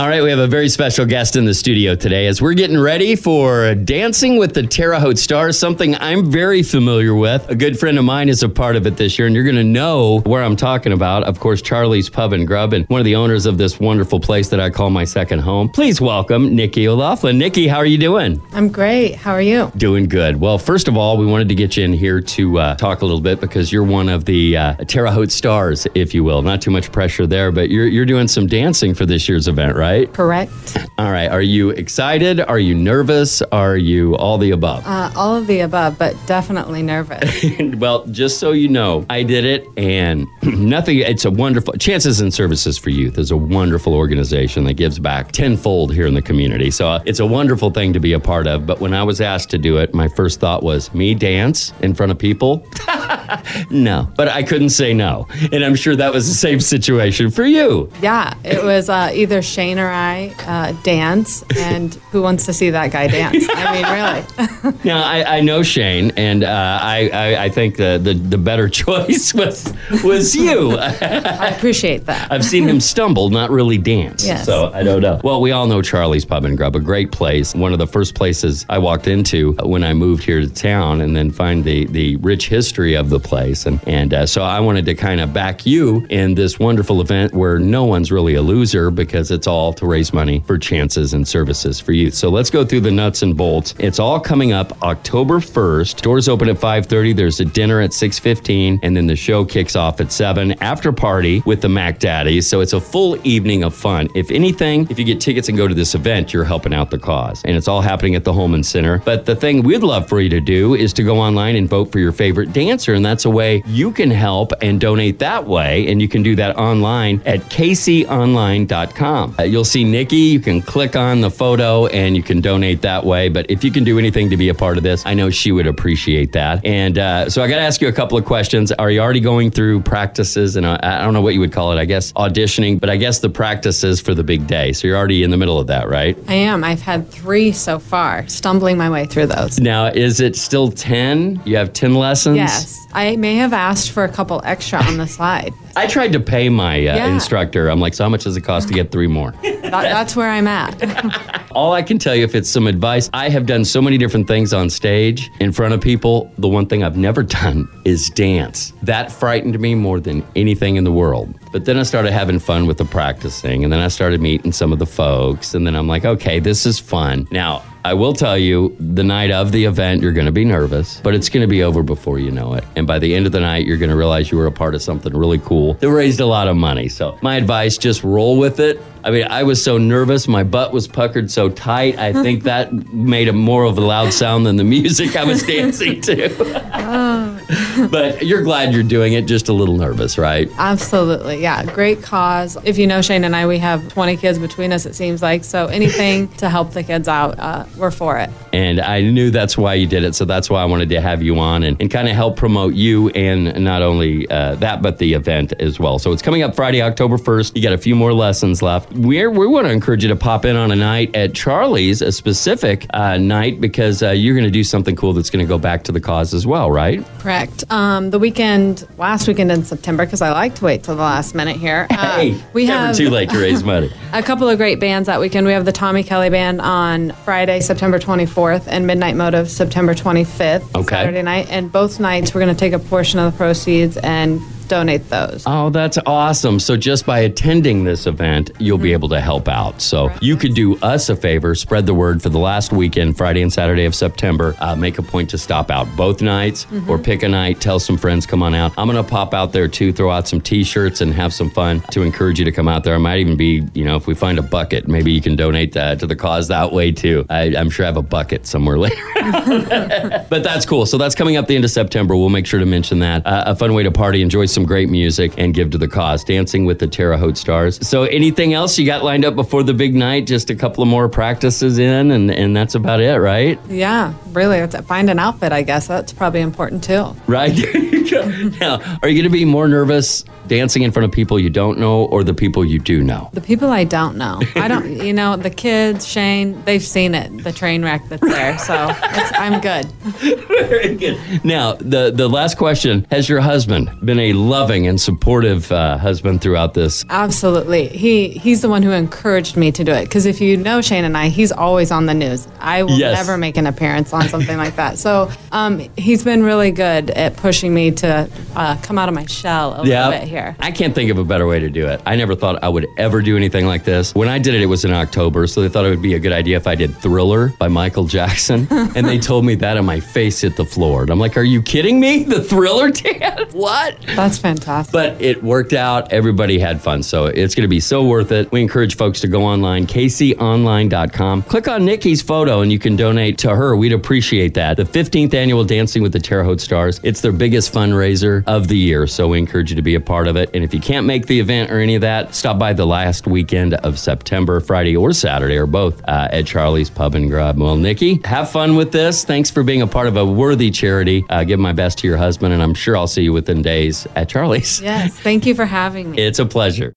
All right, we have a very special guest in the studio today as we're getting ready for Dancing with the Terre Haute Stars, something I'm very familiar with. A good friend of mine is a part of it this year, and you're going to know where I'm talking about. Of course, Charlie's Pub and Grub, and one of the owners of this wonderful place that I call my second home. Please welcome Nikki O'Laughlin. Nikki, how are you doing? I'm great. How are you? Doing good. Well, first of all, we wanted to get you in here to uh, talk a little bit because you're one of the uh, Terre Haute stars, if you will. Not too much pressure there, but you're, you're doing some dancing for this year's event, right? Correct. All right. Are you excited? Are you nervous? Are you all the above? Uh, all of the above, but definitely nervous. well, just so you know, I did it and nothing, it's a wonderful, Chances and Services for Youth is a wonderful organization that gives back tenfold here in the community. So uh, it's a wonderful thing to be a part of. But when I was asked to do it, my first thought was me dance in front of people? no, but I couldn't say no. And I'm sure that was the same situation for you. yeah, it was uh, either Shane or I uh, dance, and who wants to see that guy dance? I mean, really. Now I, I know Shane, and uh, I, I I think the, the the better choice was was you. I appreciate that. I've seen him stumble, not really dance. Yes. So I don't know. Well, we all know Charlie's Pub and Grub, a great place. One of the first places I walked into when I moved here to town, and then find the the rich history of the place, and and uh, so I wanted to kind of back you in this wonderful event where no one's really a loser because it's all to raise money for chances and services for youth. So let's go through the nuts and bolts. It's all coming up October 1st. Doors open at 5:30. There's a dinner at 6:15, and then the show kicks off at 7. After party with the Mac Daddies. So it's a full evening of fun. If anything, if you get tickets and go to this event, you're helping out the cause. And it's all happening at the Hulman Center. But the thing we'd love for you to do is to go online and vote for your favorite dancer, and that's a way you can help and donate that way. And you can do that online at kconline.com. You'll see Nikki. You can click on the photo and you can donate that way. But if you can do anything to be a part of this, I know she would appreciate that. And uh, so I got to ask you a couple of questions. Are you already going through practices? And uh, I don't know what you would call it, I guess auditioning, but I guess the practices for the big day. So you're already in the middle of that, right? I am. I've had three so far, stumbling my way through those. Now, is it still 10? You have 10 lessons? Yes, I may have asked for a couple extra on the slide. I tried to pay my uh, Yeah. instructor. I'm like, so how much does it cost to get three more? That, that's where I'm at. All I can tell you, if it's some advice, I have done so many different things on stage in front of people. The one thing I've never done is dance. That frightened me more than anything in the world. But then I started having fun with the practicing, and then I started meeting some of the folks, and then I'm like, okay, this is fun. Now, I will tell you, the night of the event, you're going to be nervous, but it's going to be over before you know it. And by the end of the night, you're going to realize you were a part of something really cool that raised a lot of money. So, my advice just roll with it. I mean, I was so nervous. My butt was puckered so tight. I think that made a more of a loud sound than the music I was dancing to. Oh. but you're glad you're doing it, just a little nervous, right? Absolutely. Yeah. Great cause. If you know Shane and I, we have 20 kids between us, it seems like. So anything to help the kids out, uh, we're for it. And I knew that's why you did it. So that's why I wanted to have you on and, and kind of help promote you and not only uh, that, but the event as well. So it's coming up Friday, October 1st. You got a few more lessons left. We're, we want to encourage you to pop in on a night at Charlie's, a specific uh, night, because uh, you're going to do something cool that's going to go back to the cause as well, right? Correct. Um, the weekend, last weekend in September, because I like to wait till the last minute here. Uh, Hey, we never have too late to raise money. a couple of great bands that weekend. We have the Tommy Kelly Band on Friday, September 24th, and Midnight Motive September 25th, Okay. Saturday night. And both nights, we're going to take a portion of the proceeds and donate those. Oh, that's awesome. So just by attending this event, you'll be able to help out. So you could do us a favor, spread the word for the last weekend, Friday and Saturday of September. Uh, make a point to stop out both nights or pick a night, tell some friends, come on out. I'm going to pop out there too, throw out some t-shirts and have some fun to encourage you to come out there. I might even be, you know, if we find a bucket, maybe you can donate that to the cause that way too. I, I'm sure I have a bucket somewhere later. But that's cool. So that's coming up the end of September. We'll make sure to mention that. Uh, a fun way to party, enjoy some great music, and give to the cause. Dancing with the Terre Haute Stars. So anything else you got lined up before the big night? Just a couple of more practices in, and, and that's about it, right? Yeah, really, it's find an outfit. I guess that's probably important too. Right? now, are you going to be more nervous dancing in front of people you don't know or the people you do know? The people I don't know. I don't, you know, the kids, Shane, they've seen it, the train wreck that's there. So it's, I'm good. Very good. Now, the, the last question Has your husband been a loving and supportive uh, husband throughout this? Absolutely. He he's the one who encouraged me to do it. Because if you know Shane and I, he's always on the news. I will Yes. never make an appearance on something like that. So um, he's been really good at pushing me to uh, come out of my shell a little bit here. I can't think of a better way to do it. I never thought I would ever do anything like this. When I did it, it was in October, so they thought it would be a good idea if I did Thriller by Michael Jackson. and they told me that, and my face hit the floor. And I'm like, Are you kidding me? The Thriller, dance? What? That's fantastic. But it worked out. Everybody had fun. So it's going to be so worth it. We encourage folks to go online, caseyonline.com. Click on Nikki's photo and you can donate to her. We'd appreciate that. The 15th annual Dancing with the Terre Haute Stars. It's their biggest fundraiser of the year. So we encourage you to be a part of it. And if you can't make the event or any of that, stop by the last weekend of September, Friday or Saturday or both uh, at Charlie's Pub and Grub. Well, Nikki, have fun with this. Thanks for being a part of a worthy charity. Uh, give my best to your husband, and I'm sure I'll see you within days at Charlie's. yes. Thank you for having me. It's a pleasure.